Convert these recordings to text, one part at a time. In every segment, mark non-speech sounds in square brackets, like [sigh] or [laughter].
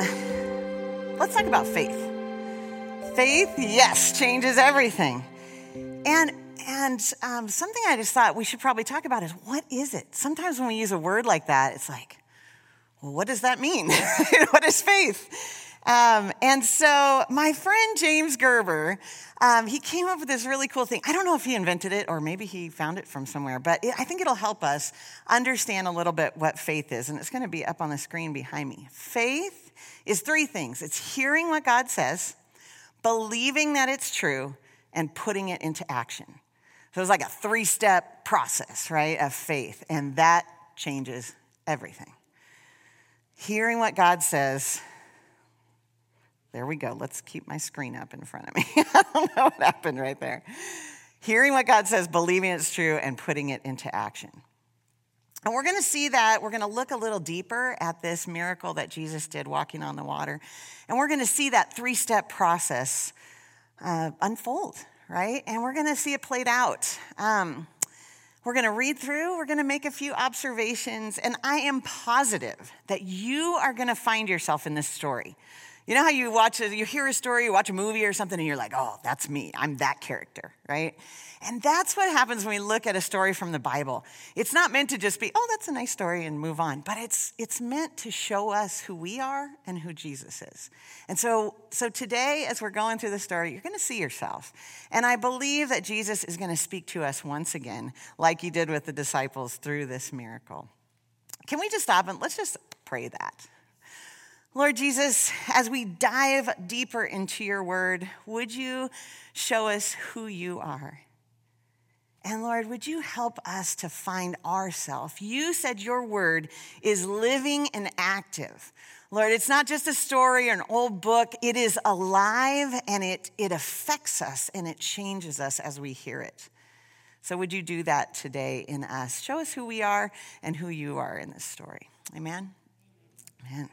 Um, let's talk about faith. Faith, yes, changes everything. And and um, something I just thought we should probably talk about is what is it? Sometimes when we use a word like that, it's like, well, what does that mean? [laughs] what is faith? Um, and so my friend James Gerber, um, he came up with this really cool thing. I don't know if he invented it or maybe he found it from somewhere, but it, I think it'll help us understand a little bit what faith is. And it's going to be up on the screen behind me. Faith is three things it's hearing what God says, believing that it's true, and putting it into action. So it's like a three step process, right, of faith. And that changes everything. Hearing what God says, there we go. Let's keep my screen up in front of me. [laughs] I don't know what happened right there. Hearing what God says, believing it's true, and putting it into action. And we're going to see that. We're going to look a little deeper at this miracle that Jesus did walking on the water. And we're going to see that three step process uh, unfold, right? And we're going to see it played out. Um, we're going to read through, we're going to make a few observations, and I am positive that you are going to find yourself in this story. You know how you watch, a, you hear a story, you watch a movie or something, and you're like, oh, that's me. I'm that character, right? And that's what happens when we look at a story from the Bible. It's not meant to just be, oh, that's a nice story and move on, but it's, it's meant to show us who we are and who Jesus is. And so, so today, as we're going through the story, you're going to see yourself. And I believe that Jesus is going to speak to us once again, like he did with the disciples through this miracle. Can we just stop and let's just pray that? Lord Jesus, as we dive deeper into your word, would you show us who you are? And Lord, would you help us to find ourselves? You said your word is living and active. Lord, it's not just a story or an old book, it is alive and it, it affects us and it changes us as we hear it. So, would you do that today in us? Show us who we are and who you are in this story. Amen. Amen.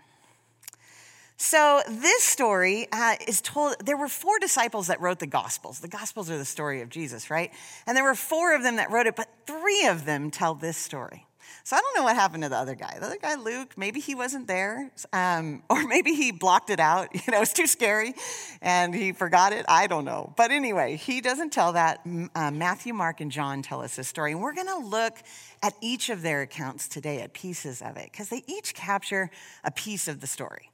So, this story uh, is told. There were four disciples that wrote the Gospels. The Gospels are the story of Jesus, right? And there were four of them that wrote it, but three of them tell this story. So, I don't know what happened to the other guy. The other guy, Luke, maybe he wasn't there, um, [laughs] or maybe he blocked it out. [laughs] You know, it's too scary and he forgot it. I don't know. But anyway, he doesn't tell that. Uh, Matthew, Mark, and John tell us this story. And we're going to look at each of their accounts today, at pieces of it, because they each capture a piece of the story.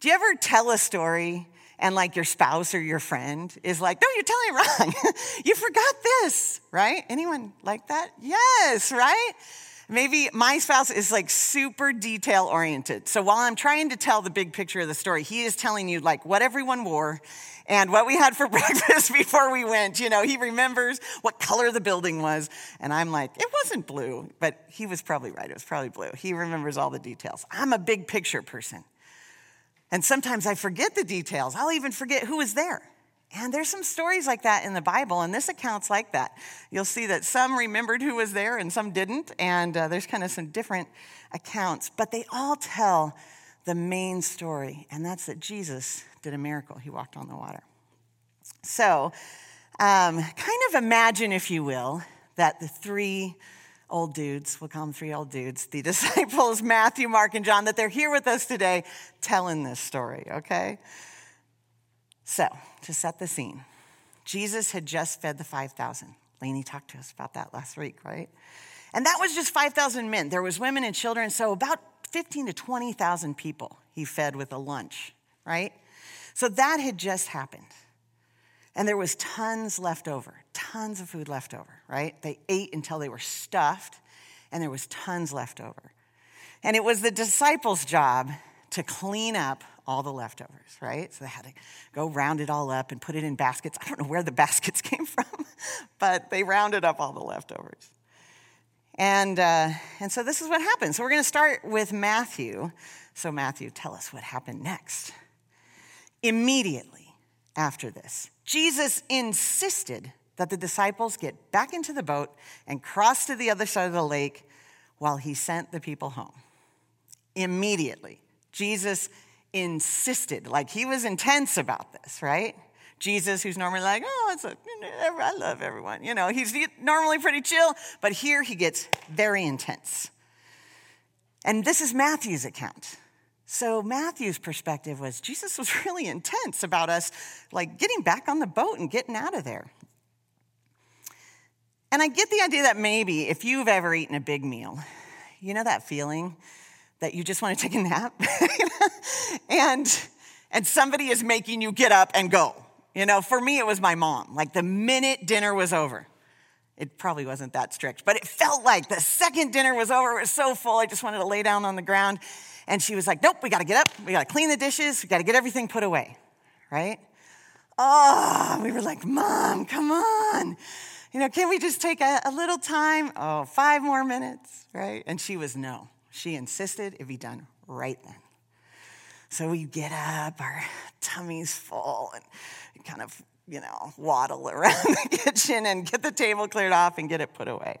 Do you ever tell a story and like your spouse or your friend is like, no, you're telling [laughs] it wrong. you forgot this, right? Anyone like that? Yes, right? Maybe my spouse is like super detail oriented. So while I'm trying to tell the big picture of the story, he is telling you like what everyone wore and what we had for [laughs] breakfast before we went. You know, he remembers what color the building was. And I'm like, it wasn't blue, but he was probably right. It was probably blue. He remembers all the details. I'm a big picture person. And sometimes I forget the details. I'll even forget who was there. And there's some stories like that in the Bible, and this account's like that. You'll see that some remembered who was there and some didn't, and uh, there's kind of some different accounts, but they all tell the main story, and that's that Jesus did a miracle. He walked on the water. So, um, kind of imagine, if you will, that the three old dudes, we'll call them three old dudes, the [laughs] disciples, Matthew, Mark, and John, that they're here with us today telling this story, okay? So, to set the scene, Jesus had just fed the 5,000. Lainey talked to us about that last week, right? And that was just 5,000 men. There was women and children, so about 15 to 20,000 people he fed with a lunch, right? So that had just happened. And there was tons left over, tons of food left over, right? They ate until they were stuffed, and there was tons left over. And it was the disciples' job to clean up all the leftovers, right? So they had to go round it all up and put it in baskets. I don't know where the [laughs] baskets came from, [laughs] but they rounded up all the leftovers. And, uh, and so this is what happened. So we're going to start with Matthew. So, Matthew, tell us what happened next. Immediately after this, Jesus insisted that the disciples get back into the boat and cross to the other side of the lake while he sent the people home. Immediately, Jesus insisted, like he was intense about this, right? Jesus, who's normally like, oh, it's a, I love everyone. You know, he's normally pretty chill, but here he gets very intense. And this is Matthew's account. So Matthew's perspective was Jesus was [laughs] really intense about us like getting back on the boat and getting out of there. And I get the idea that maybe if you've ever eaten a big meal, you know that feeling that you just want to take a nap? [laughs] and and somebody is making you get up and go. You know, for me it was my mom. Like the minute dinner was over, it probably wasn't that strict, but it felt like the second dinner was over, it was so full, I just wanted to lay down on the ground. And she was like, Nope, we gotta get up, we gotta clean the dishes, we gotta get everything put away, right? Oh, we were like, Mom, come on. You know, can we just take a, a little time? Oh, five more minutes, right? And she was no. She insisted it be done right then. So we get up, our tummy's full, and kind of, you know, waddle around [laughs] the kitchen and get the table cleared off and get it put away.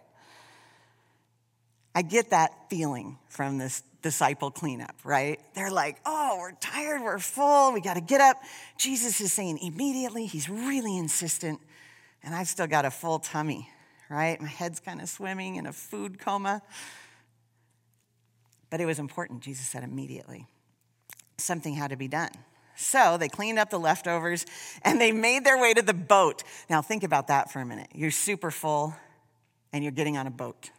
I get that feeling from this disciple cleanup, right? They're like, oh, we're tired, we're full, we got to get up. Jesus is saying immediately, he's really insistent, and I've still got a full tummy, right? My head's kind of swimming in a food coma. But it was important, Jesus said immediately. Something had to be done. So they cleaned up the leftovers and they made their way to the boat. Now, think about that for a minute. You're super full and you're getting on a boat.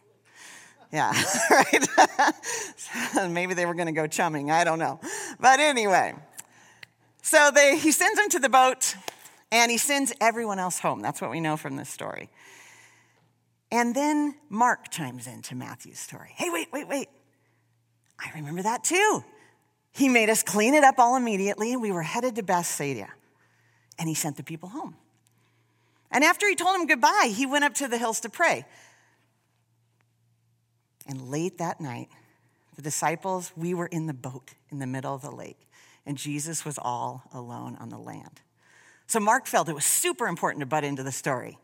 Yeah, [laughs] right? [laughs] Maybe they were going to go chumming. I don't know. But anyway, so they, he sends them to the boat and he sends everyone else home. That's what we know from this story. And then Mark chimes into Matthew's story. Hey, wait, wait, wait. I remember that too. He made us clean it up all immediately, and we were headed to Bethsaida. And he sent the people home. And after he told them goodbye, he went up to the hills to pray. And late that night, the disciples, we were in the boat in the middle of the lake, and Jesus was all alone on the land. So Mark felt it was super important to butt into the story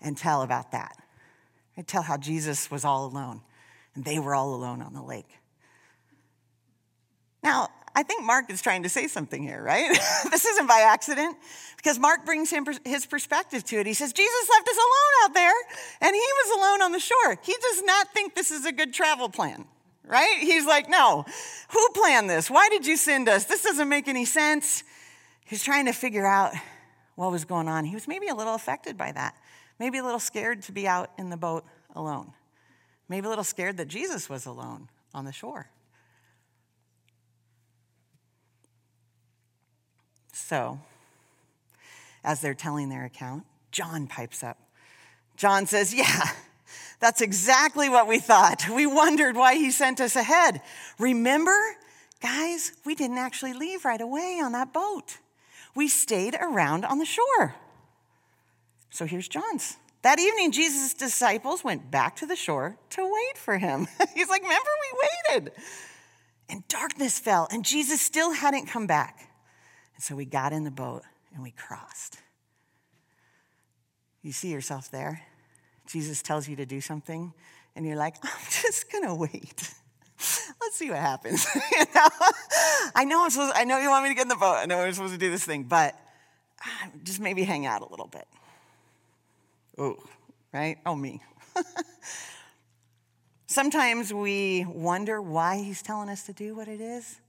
and tell about that. I tell how Jesus was all alone, and they were all alone on the lake. Now, I think Mark is trying to say something here, right? [laughs] this isn't by accident because Mark brings him his perspective to it. He says, Jesus left us alone out there and he was alone on the shore. He does not think this is a good travel plan, right? He's like, no, who planned this? Why did you send us? This doesn't make any sense. He's trying to figure out what was going on. He was maybe a little affected by that, maybe a little scared to be out in the boat alone, maybe a little scared that Jesus was alone on the shore. So, as they're telling their account, John pipes up. John says, Yeah, that's exactly what we thought. We wondered why he sent us ahead. Remember, guys, we didn't actually leave right away on that boat. We stayed around on the shore. So here's John's. That evening, Jesus' disciples went back to the shore to wait for him. [laughs] He's like, Remember, we waited. And darkness fell, and Jesus still hadn't come back. And so we got in the boat and we crossed. You see yourself there? Jesus tells you to do something, and you're like, I'm [laughs] just gonna wait. Let's see what happens. [laughs] you know? I know I'm supposed. I know you want me to get in the boat. I know we're supposed to do this thing, but ah, just maybe hang out a little bit. Oh, right? Oh, me. [laughs] Sometimes we wonder why he's telling us to do what it is.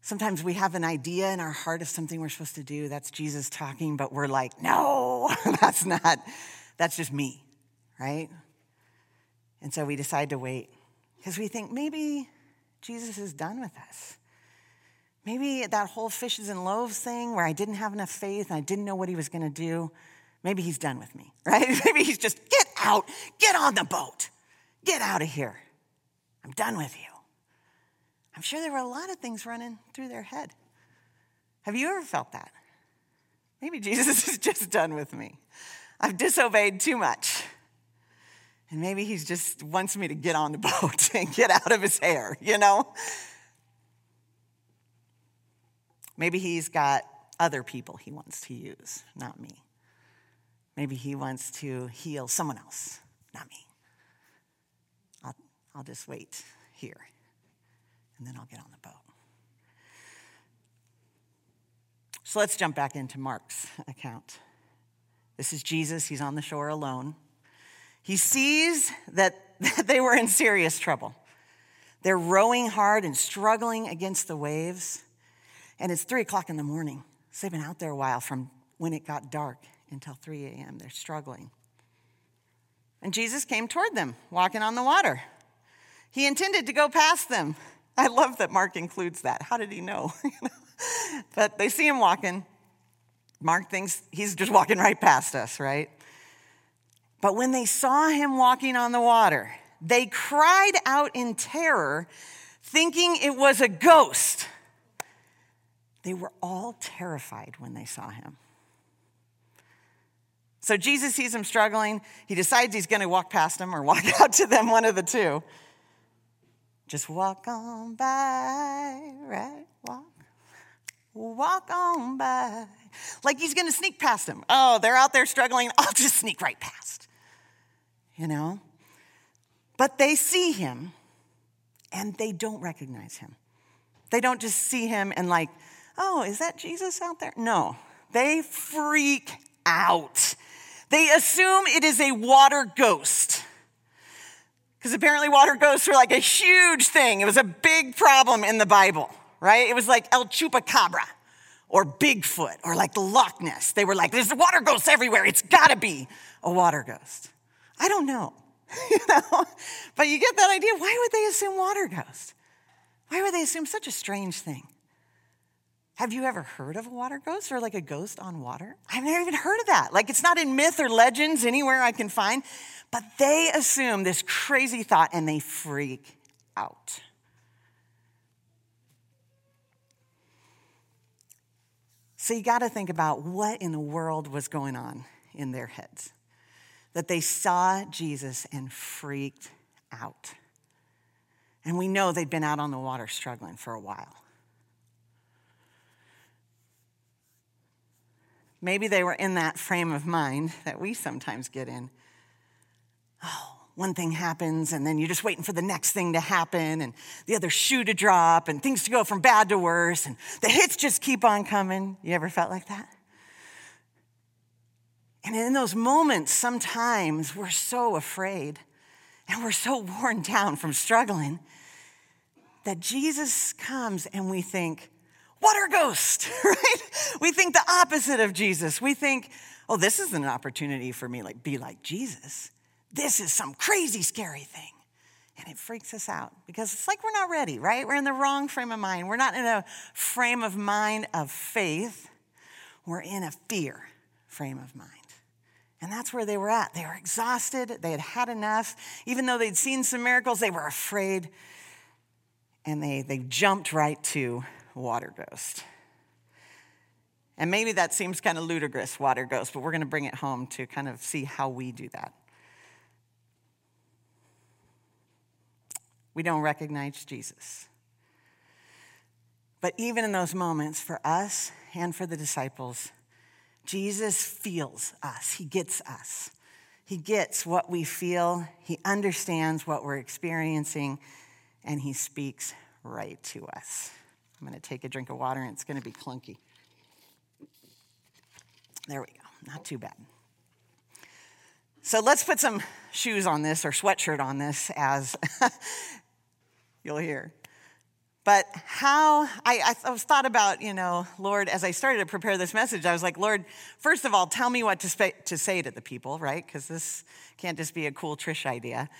Sometimes we have an idea in our heart of something we're supposed to do. That's Jesus talking, but we're like, no, [laughs] that's not, that's just me, right? And so we decide to wait because we think maybe Jesus is done with us. Maybe that whole fishes and loaves thing where I didn't have enough faith and I didn't know what he was going to do, maybe he's done with me, [laughs] right? maybe he's just, get out, get on the boat, get out of here. I'm done with you. I'm sure there were a lot of things running through their head. Have you ever felt that? Maybe [laughs] Jesus is just done with me. I've disobeyed too much. And maybe he just wants me to get on the [laughs] boat and get out of his hair, you know? Maybe he's got other people he wants to use, not me. Maybe he wants to heal someone else, not me. I'll, I'll just wait here and then I'll get on the boat. So let's jump back into Mark's account. This is Jesus, he's on the shore alone. He sees that, [laughs] that they were in serious trouble. They're rowing hard and struggling against the waves. And it's three o'clock in the morning. So they've been out there a while from when it got dark until 3 a.m. They're struggling. And Jesus came toward them, walking on the water. He intended to go past them. I love that Mark includes that. How did he know? [laughs] but they see him walking. Mark thinks he's just walking right past us, right? But when they saw him walking on the water, they cried out in terror, thinking it was a ghost. They were all terrified when they saw him. So Jesus sees them struggling. He decides he's going to walk past them or walk [laughs] out to them, one of the two. Just walk on by, right? Walk. Walk on by. Like he's going to sneak past them. Oh, they're out there struggling. [laughs] I'll just sneak right past. You know? But they see him and they don't recognize him. They don't just see him and, like, oh, is that Jesus out there? No, they freak out. They assume it is a water ghost. Because apparently, water ghosts were like a huge thing. It was a big problem in the Bible, right? It was like El Chupacabra or Bigfoot or like the Loch Ness. They were like, there's water ghosts everywhere. It's got to be a water ghost. I don't know, [laughs] you know? But you get that idea. Why would they assume water ghost? Why would they assume such a strange thing? Have you ever heard of a water ghost or like a ghost on water? I've never even heard of that. Like it's not in myth or legends anywhere I can find. But they assume this crazy thought and they freak out. So you got to think about what in the world was going on in their heads. That they saw Jesus and freaked out. And we know they'd been out on the water struggling for a while. Maybe they were in that frame of mind that we sometimes get in oh, one thing happens and then you're just waiting for the next thing to happen and the other shoe to drop and things to go from bad to worse and the hits just keep on coming. You ever felt like that? And in those moments, sometimes we're so afraid and we're so [laughs] worn down from struggling that Jesus comes and we think, water ghost, [laughs] right? We think the opposite of Jesus. We think, oh, this isn't an opportunity for me like be like Jesus this is some crazy, scary thing. And it freaks us out because it's like we're not ready, right? We're in the wrong frame of mind. We're not in a frame of mind of faith. We're in a fear frame of mind. And that's where they were at. They were exhausted. They had had enough. Even though they'd seen some miracles, they were afraid. And they, they jumped right to water ghost. And maybe that seems kind of ludicrous, water ghost, but we're going to bring it home to kind of see how we do that. we don't recognize Jesus. But even in those moments, for us and for the disciples, Jesus feels us. He gets us. He gets what we feel. He understands what we're experiencing, and He speaks right to us. I'm going to take a drink of water, and it's going to be clunky. There we go. Not too bad. So let's put some shoes on this or sweatshirt on this as [laughs] you'll hear. But how, I, I thought about, you know, Lord, as I started to prepare this message, I was like, Lord, first of all, tell me what to, to say to the people, right? Because this can't just be a cool Trish idea.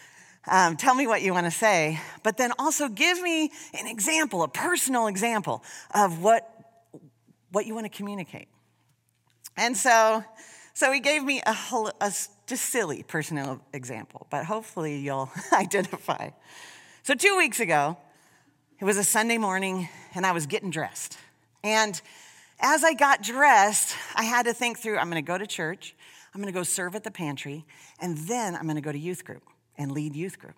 Um, tell me what you want to say, but then also give me an example, a personal example of what, what you want to communicate. And so, so he gave me a, a just silly personal example, but hopefully you'll [laughs] identify. So, two weeks ago, it was a Sunday morning, and I was getting dressed. And as I got dressed, I had to think through I'm going to go to church, I'm going to go serve at the pantry, and then I'm going to go to youth group and lead youth group.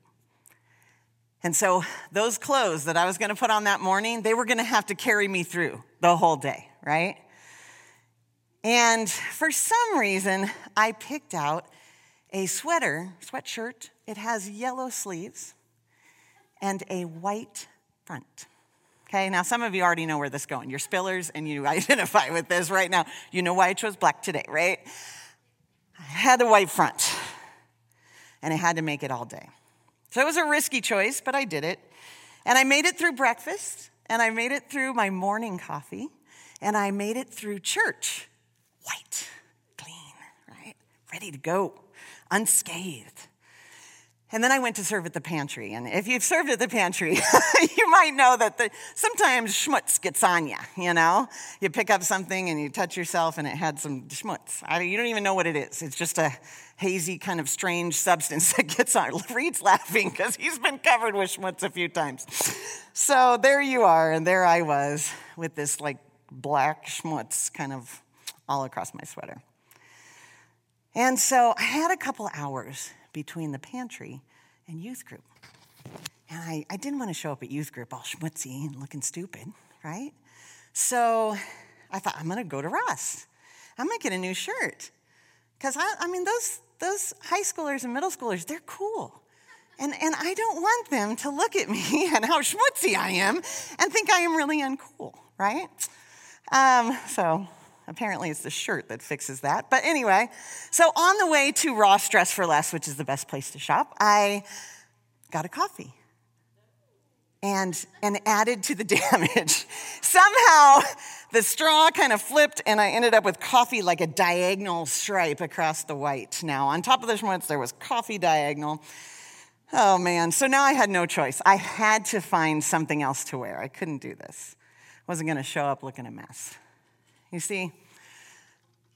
And so, those clothes that I was going to put on that morning, they were going to have to carry me through the whole day, right? And for some reason, I picked out a sweater, sweatshirt. It has yellow sleeves and a white front. Okay, now some of you already know where this is going. You're spillers and you [laughs] identify with this right now. You know why I chose black today, right? I had a white front and I had to make it all day. So it was a risky choice, but I did it. And I made it through breakfast, and I made it through my morning coffee, and I made it through church. White, clean, right? Ready to go, unscathed. And then I went to serve at the pantry. And if you've served at the pantry, [laughs] you might know that the, sometimes schmutz gets on you, you know? You pick up something and you touch yourself and it had some schmutz. I, you don't even know what it is. It's just a hazy, kind of strange substance [laughs] that gets on. Reed's laughing because he's been covered with schmutz a few times. So there you are, and there I was with this like black schmutz kind of all across my sweater. And so I had a couple hours between the pantry and youth group. And I, I didn't want to show up at youth group all schmutzy and looking stupid, right? So I thought, I'm going to go to Ross. I'm going to get a new shirt. Because, I, I mean, those, those high schoolers and middle schoolers, they're cool. And, and I don't want them to look at [laughs] me and how schmutzy I am and think I am really uncool, right? Um, so Apparently, it's the shirt that fixes that. But anyway, so on the way to Ross Dress for Less, which is the best place to shop, I got a coffee and, and added to the [laughs] damage. Somehow, the straw kind of flipped, and I ended up with coffee like a diagonal stripe across the white. Now, on top of the schmutz, there was coffee diagonal. Oh man, so now I had no choice. I had to find something else to wear. I couldn't do this. I wasn't going to show up looking a mess. You see,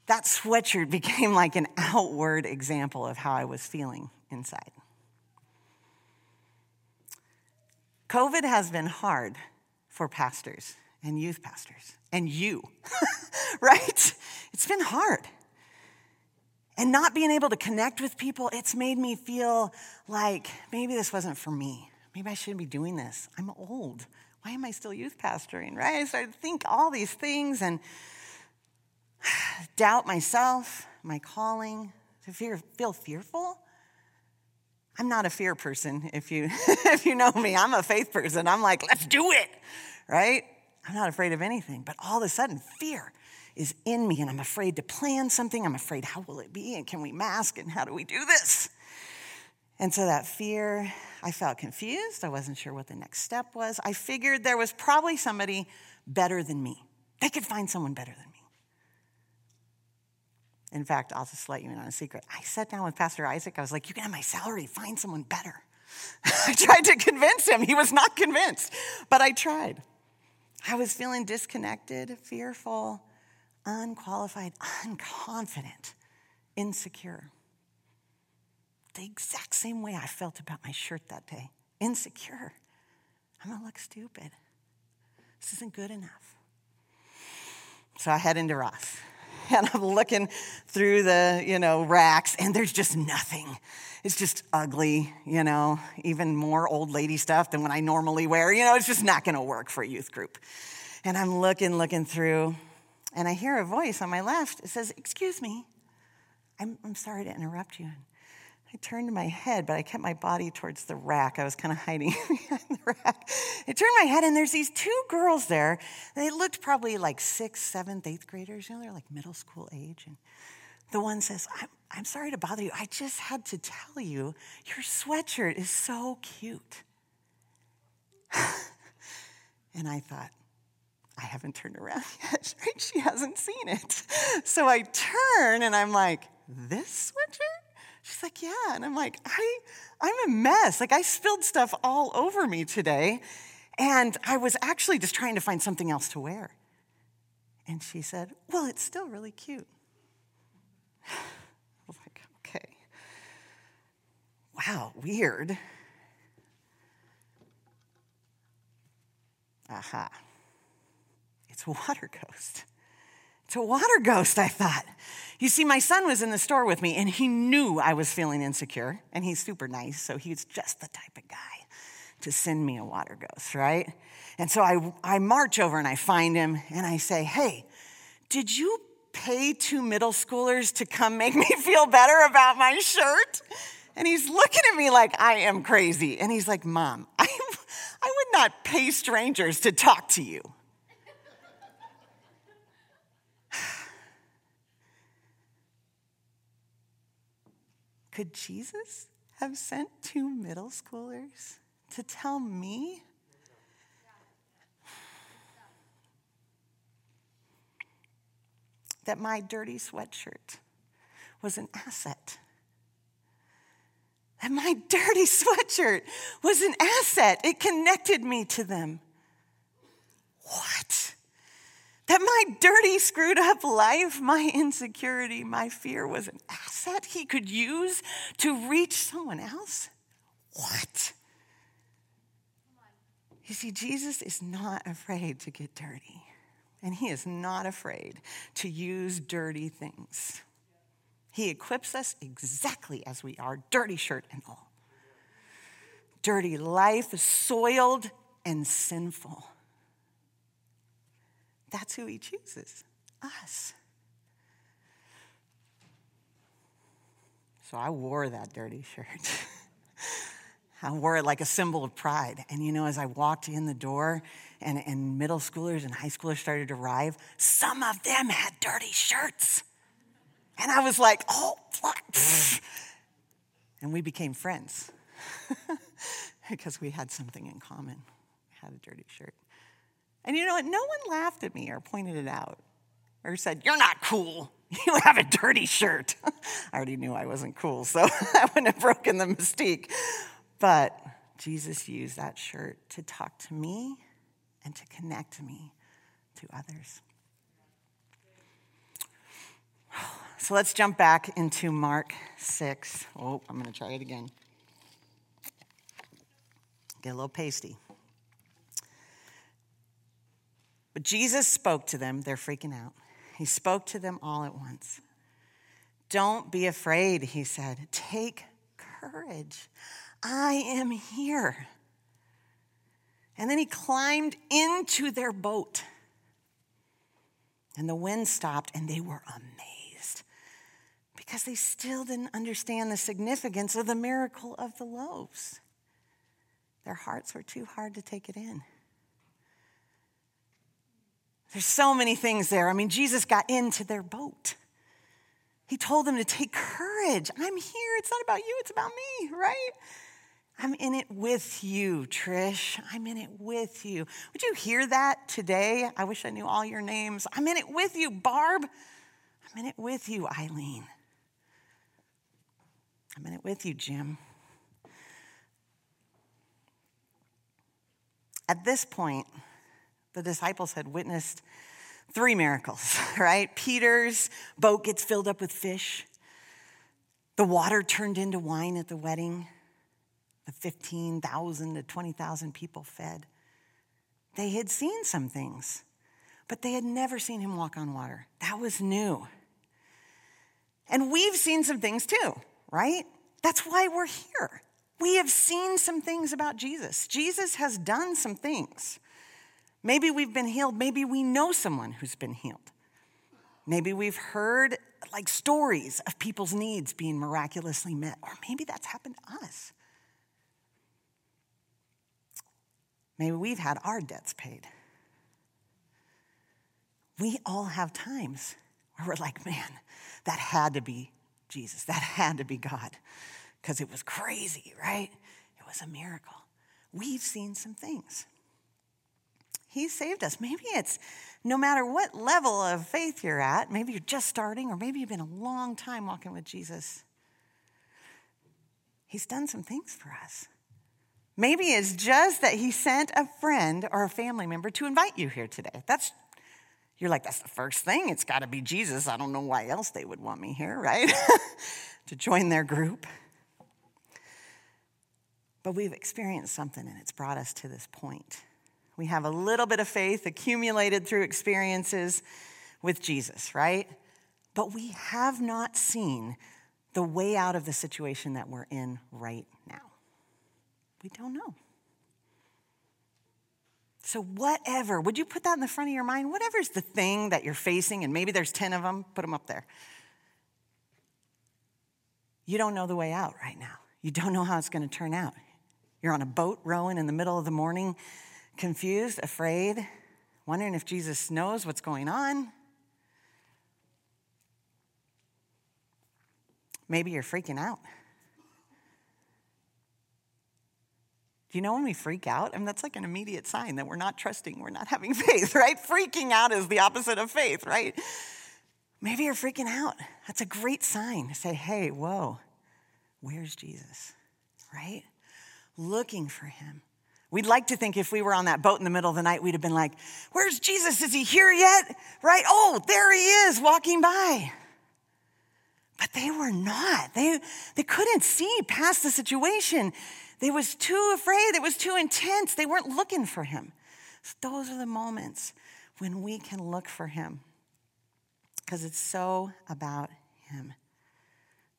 that sweatshirt [laughs] became like an outward example of how I was feeling inside. COVID has been hard for pastors and youth pastors and you, [laughs] right? It's been hard. And not being able to connect with people, it's made me feel like maybe this wasn't for me. Maybe I shouldn't be doing this. I'm old. Why am I still youth pastoring, right? So I to think all these things and [sighs] doubt myself, my calling, to fear, feel fearful. I'm not a fear person. If you, [laughs] if you know me, I'm a faith person. I'm like, let's do it, right? I'm not afraid of anything. But all of a sudden, fear is in me, and I'm afraid to plan something. I'm afraid, how will it be? And can we mask? And how do we do this? And so that fear, I felt confused. I wasn't sure what the next step was. I figured there was probably somebody better than me. They could find someone better than me. In fact, I'll just let you in on a secret. I sat down with Pastor Isaac. I was like, You can have my salary, find someone better. [laughs] I tried to convince him. He was not convinced, but I tried. I was feeling disconnected, fearful, unqualified, unconfident, insecure. The exact same way I felt about my shirt that day insecure. I'm gonna look stupid. This isn't good enough. So I head into Ross. [laughs] and I'm looking through the, you know, racks and there's just nothing. It's just ugly, you know, even more old lady stuff than what I normally wear. You know, it's just not going to work for a youth group. And I'm looking, looking through, and I hear a voice on my left. It says, Excuse me, I'm, I'm sorry to interrupt you. I turned my head, but I kept my body towards the rack. I was kind of hiding [laughs] behind the rack. I turned my head, and there's these two girls there. They looked probably like sixth, seventh, eighth graders. You know, they're like middle school age. And the one says, I'm, I'm sorry to bother you. I just had to tell you, your sweatshirt is so cute. [laughs] and I thought, I haven't turned around [laughs] yet. She hasn't seen it. So I turn and I'm like, this sweatshirt? She's like, yeah. And I'm like, I, I'm a mess. Like, I spilled stuff all over me today. And I was actually just trying to find something else to wear. And she said, well, it's still really cute. [sighs] I was like, okay. Wow, weird. Aha. It's Water. It's a water ghost, I thought. You see, my son was in the store with me and he knew I was feeling insecure, and he's super nice, so he's just the type of guy to send me a water ghost, right? And so I, I march over and I find him and I say, Hey, did you pay two middle schoolers to come make [laughs] me feel better about my shirt? And he's looking at me like I am crazy. And he's like, Mom, [laughs] I, I would not pay strangers to talk to you. Could Jesus have sent two middle schoolers to tell me? That my dirty sweatshirt was an asset. That my [laughs] dirty sweatshirt was an asset. It connected me to them. What? That my dirty, screwed up life, my insecurity, my fear was an asset he could use to reach someone else? What? You see, Jesus is not afraid to get dirty, and he is not afraid to use dirty things. He equips us exactly as we are, dirty shirt and all. Dirty life, is soiled and sinful. That's who he chooses us. So I wore that dirty shirt. [laughs] I wore it like a symbol of pride. And you know, as I walked in the door and, and middle schoolers and high schoolers started to arrive, some of them had dirty shirts. And I was like, oh, fuck. [laughs] And we became friends [laughs] because we had something in common. We had a dirty shirt. And you know what? No one laughed at me or pointed it out or said, You're not cool. [laughs] You have a dirty shirt. [laughs] I already knew I wasn't cool, so [laughs] I wouldn't have broken the mystique. But Jesus used that shirt to talk to me and to connect me to others. [sighs] So let's jump back into Mark 6. Oh, I'm going to try it again. Get a little pasty. But Jesus spoke to them. They're freaking out. He spoke to them all at once. Don't be afraid, he said. Take courage. I am here. And then he climbed into their boat. And the wind stopped, and they were amazed because they still didn't understand the significance of the miracle of the loaves. Their hearts were too hard to take it in. There's so many things there. I mean, Jesus got into their boat. He told them to take courage. I'm here. It's not about you, it's about me, right? I'm in it with you, Trish. I'm in it with you. Would you hear that today? I wish I knew all your names. I'm in it with you, Barb. I'm in it with you, Eileen. I'm in it with you, Jim. At this point, the disciples had witnessed three miracles, [laughs] right? Peter's boat gets filled up with fish. The water turned into wine at the wedding. The 15,000 to 20,000 people fed. They had seen some things, but they had never seen him walk on water. That was new. And we've seen some things too, right? That's why we're here. We have seen some things about Jesus. Jesus has done some things. Maybe we've been healed. Maybe we know someone who's been healed. Maybe we've heard like stories of people's needs being miraculously met, or maybe that's happened to us. Maybe we've had our debts paid. We all have times where we're like, man, that had to be Jesus. That had to be God because it was crazy, right? It was a miracle. We've seen some things. He saved us. Maybe it's no matter what level of faith you're at, maybe you're just starting, or maybe you've been a long time walking with Jesus. He's done some things for us. Maybe it's just that he sent a friend or a family member to invite you here today. That's you're like, that's the first thing. It's got to be Jesus. I don't know why else they would want me here, right? [laughs] to join their group. But we've experienced something and it's brought us to this point. We have a little bit of faith accumulated through experiences with Jesus, right? But we have not seen the way out of the situation that we're in right now. We don't know. So, whatever, would you put that in the front of your mind? Whatever's the thing that you're facing, and maybe there's 10 of them, put them up there. You don't know the way out right now. You don't know how it's going to turn out. You're on a boat rowing in the middle of the morning confused, afraid, wondering if Jesus knows what's going on. Maybe you're freaking out. Do you know when we freak out? I mean, that's like an immediate sign that we're not trusting, we're not having [laughs] faith, right? Freaking out is the opposite of faith, right? Maybe you're freaking out. That's a great sign to say, hey, whoa, where's Jesus? Right? Looking for him. We'd like to think if we were on that boat in the middle of the night, we'd have been like, Where's Jesus? Is he here yet? Right? Oh, there he is walking by. But they were not. They, they couldn't see past the situation. They was too afraid. It was too intense. They weren't looking for him. Those are the moments when we can look for him because it's so about Him.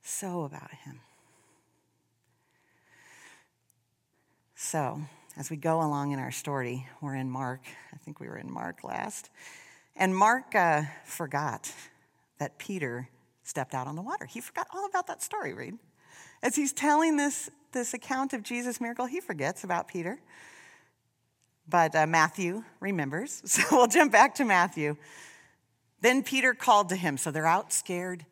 So about Him. So, as we go along in our story, we're in Mark. I think we were in Mark last. And Mark uh, forgot that Peter stepped out on the water. He forgot all about that story, Reed. As he's telling this, this account of Jesus' miracle, he forgets about Peter. But uh, Matthew remembers. [laughs] So we'll jump back to Matthew. Then Peter called to him. So they're out scared.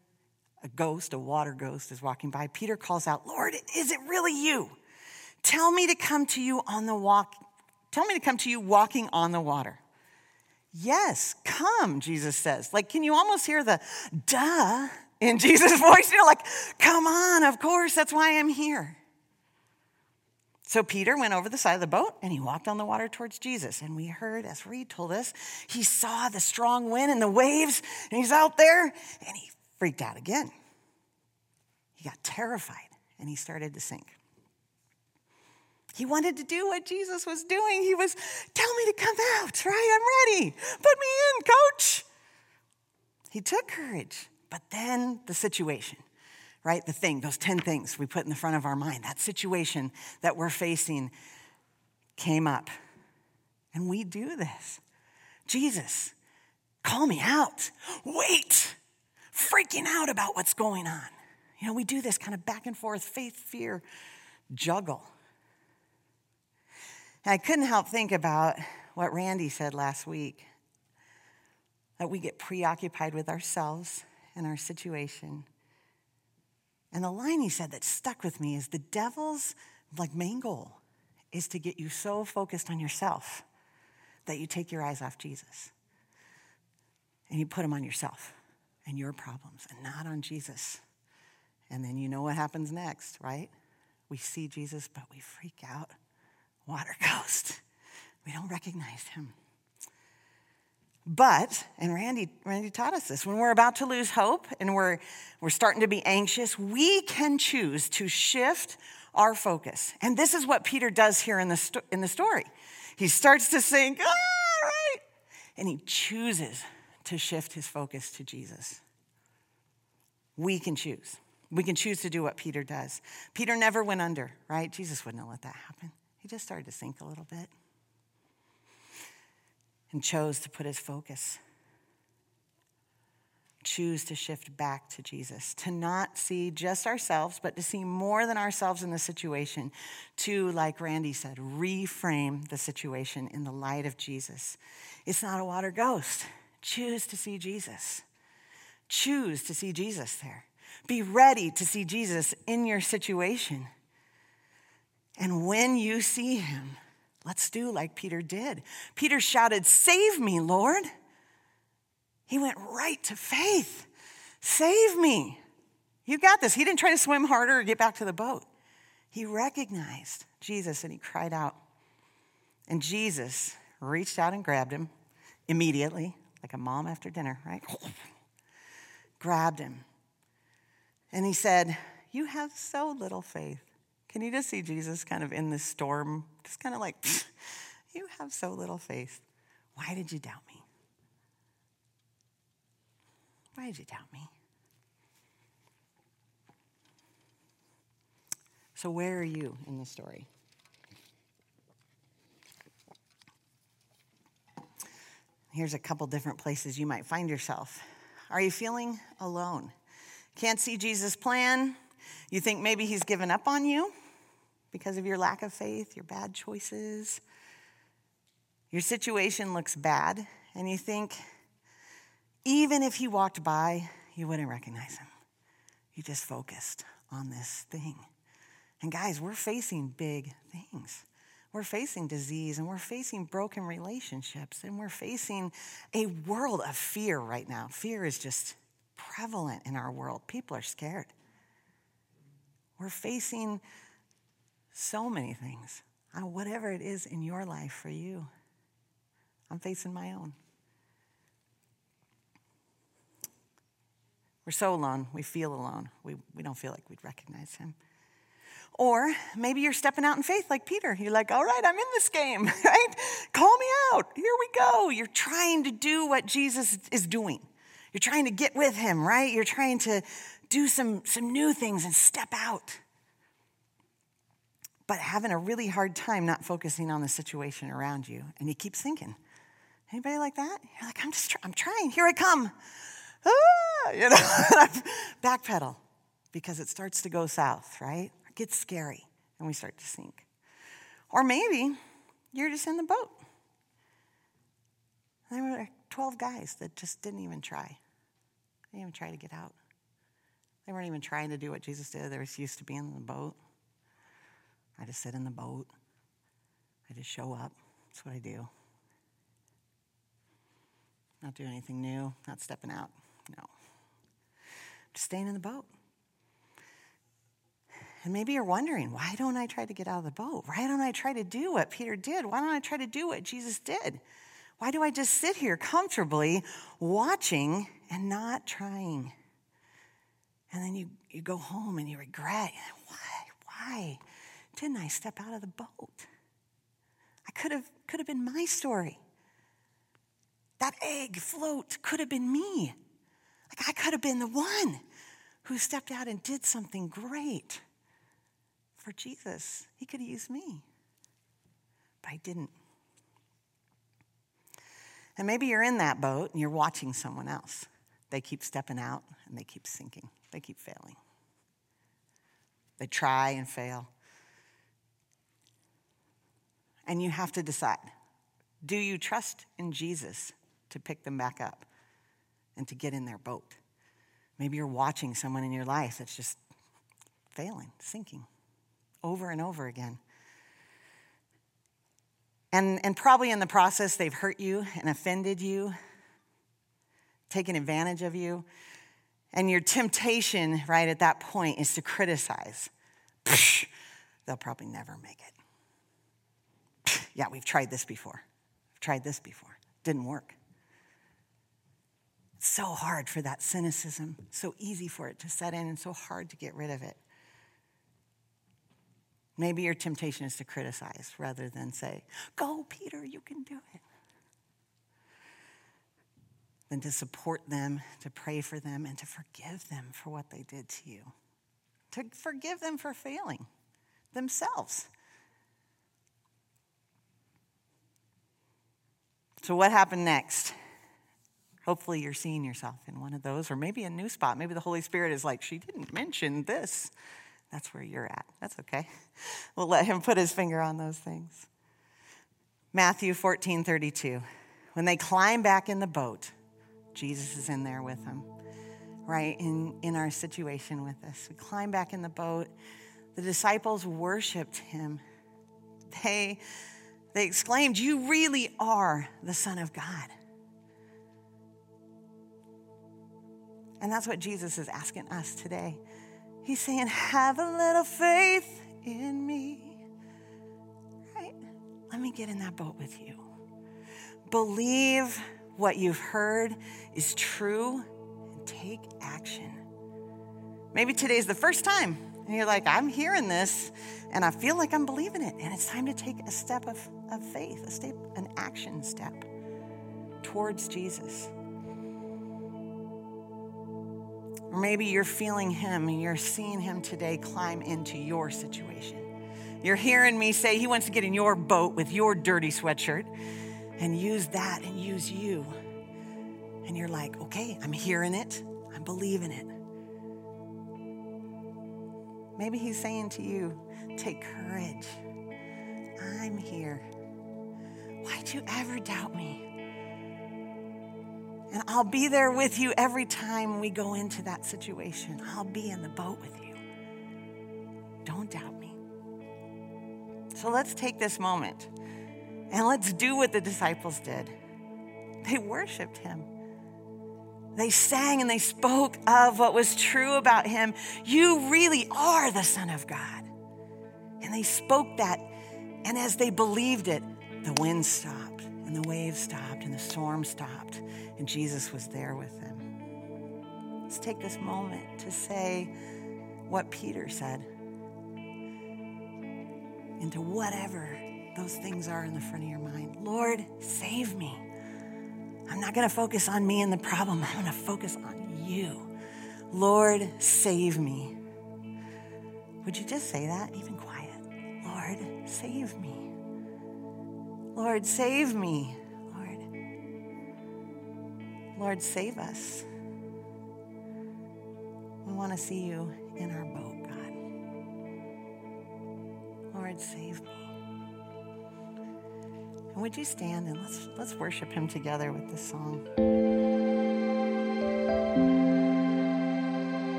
A ghost, a water ghost, is walking by. Peter calls out, Lord, is it really you? Tell me to come to you on the walk. Tell me to come to you walking on the water. Yes, come, Jesus says. Like, can you almost hear the duh in [laughs] Jesus' voice? You're like, come on, of course, that's why I'm here. So Peter went over the side of the boat and he walked on the water towards Jesus. And we heard, as Reed told us, he saw the strong wind and the waves, and he's out there and he freaked out again. He got terrified and he started to sink. He wanted to do what Jesus was doing. He was, tell me to come out, right? I'm ready. Put me in, coach. He took courage, but then the situation right? The thing, those 10 things we put in the front of our mind, that situation that we're facing came up. And we do this. Jesus, call me out. Wait, freaking out about what's going on. You know, we do this kind of back and forth faith, fear juggle. And I couldn't help think about what Randy said last week that we get preoccupied with ourselves and our situation and the line he said that stuck with me is the devil's like main goal is to get you so focused on yourself that you take your eyes off Jesus. And you put them on yourself and your problems and not on Jesus. And then you know what happens next, right? We see Jesus, but we freak out. Water ghost. We don't recognize him. But, and Randy, Randy taught us this, when we're about to lose hope and we're, we're starting to be anxious, we can choose to shift our focus. And this is what Peter does here in the, sto- in the story. He starts to sink, ah, right? And he chooses to shift his focus to Jesus. We can choose. We can choose to do what Peter does. Peter never went under, right? Jesus wouldn't have let that happen. He just started to sink a little bit and chose to put his focus. Choose to shift back to Jesus, to not see just ourselves, but to see more than ourselves in the situation, to, like Randy said, reframe the situation in the light of Jesus. It's not a water ghost. Choose to see Jesus. Choose to see Jesus there. Be ready to see Jesus in your situation. And when you see him, Let's do like Peter did. Peter shouted, Save me, Lord. He went right to faith. Save me. You got this. He didn't try to swim harder or get back to the boat. He recognized Jesus and he cried out. And Jesus reached out and grabbed him immediately, like a mom after dinner, right? [laughs] grabbed him. And he said, You have so little faith. Can you just see Jesus kind of in the storm, just kind of like, [laughs] you have so little faith. Why did you doubt me? Why did you doubt me? So, where are you in the story? Here's a couple different places you might find yourself. Are you feeling alone? Can't see Jesus' plan? You think maybe he's given up on you? Because of your lack of faith, your bad choices. Your situation looks bad, and you think, even if he walked by, you wouldn't recognize him. You just focused on this thing. And guys, we're facing big things. We're facing disease and we're facing broken relationships and we're facing a world of fear right now. Fear is just prevalent in our world. People are scared. We're facing so many things. Whatever it is in your life for you, I'm facing my own. We're so alone, we feel alone. We, we don't feel like we'd recognize him. Or maybe you're stepping out in faith like Peter. You're like, all right, I'm in this game, [laughs] right? Call me out. Here we go. You're trying to do what Jesus is doing. You're trying to get with him, right? You're trying to do some, some new things and step out. But having a really hard time not focusing on the situation around you. And you keep thinking, anybody like that? You're like, I'm just, I'm trying. Here I come. Ah, you know, [laughs] backpedal because it starts to go south, right? It gets scary and we start to sink. Or maybe you're just in the boat. There were 12 guys that just didn't even try. They didn't even try to get out. They weren't even trying to do what Jesus did. They were used to being in the boat. I just sit in the boat. I just show up. That's what I do. Not do anything new, not stepping out. No. Just staying in the boat. And maybe you're wondering, why don't I try to get out of the boat? Why don't I try to do what Peter did? Why don't I try to do what Jesus did? Why do I just sit here comfortably watching and not trying? And then you, you go home and you regret. Why? Why didn't I step out of the boat? I could have could have been my story. That egg float could have been me. Like I could have been the one who stepped out and did something great for Jesus. He could have used me, but I didn't. And maybe you're in that boat and you're watching someone else. They keep stepping out and they keep sinking, they keep failing. They try and fail. And you have to decide do you trust in Jesus to pick them back up and to get in their boat? Maybe you're watching someone in your life that's just failing, sinking over and over again. And, and probably in the process, they've hurt you and offended you, taken advantage of you. And your temptation, right, at that point is to criticize. Psh, they'll probably never make it. Yeah, we've tried this before. We've tried this before. Didn't work. It's so hard for that cynicism, so easy for it to set in, and so hard to get rid of it. Maybe your temptation is to criticize rather than say, Go, Peter, you can do it. Than to support them, to pray for them, and to forgive them for what they did to you. To forgive them for failing themselves. So, what happened next? Hopefully, you're seeing yourself in one of those, or maybe a new spot. Maybe the Holy Spirit is like, She didn't mention this. That's where you're at. That's okay. We'll let him put his finger on those things. Matthew 14 32. When they climb back in the boat, Jesus is in there with them, right? In, in our situation with us. We climb back in the boat. The disciples worshiped him. They, they exclaimed, You really are the Son of God. And that's what Jesus is asking us today. He's saying, Have a little faith in me. Right? Let me get in that boat with you. Believe what you've heard is true and take action. Maybe today's the first time, and you're like, I'm hearing this, and I feel like I'm believing it, and it's time to take a step of, of faith, a step, an action step towards Jesus. Or maybe you're feeling Him and you're seeing Him today climb into your situation. You're hearing me say He wants to get in your boat with your dirty sweatshirt and use that and use you. And you're like, okay, I'm hearing it, I'm believing it. Maybe He's saying to you, take courage. I'm here. Why'd you ever doubt me? And I'll be there with you every time we go into that situation. I'll be in the boat with you. Don't doubt me. So let's take this moment and let's do what the disciples did. They worshiped him. They sang and they spoke of what was true about him. You really are the Son of God. And they spoke that. And as they believed it, the wind stopped and the waves stopped and the storm stopped. And Jesus was there with them. Let's take this moment to say what Peter said. Into whatever those things are in the front of your mind. Lord, save me. I'm not going to focus on me and the problem. I'm going to focus on you. Lord, save me. Would you just say that, even quiet? Lord, save me. Lord, save me. Lord, Lord, save us. We want to see you in our boat, God. Lord, save me. And would you stand and let's let's worship him together with this song.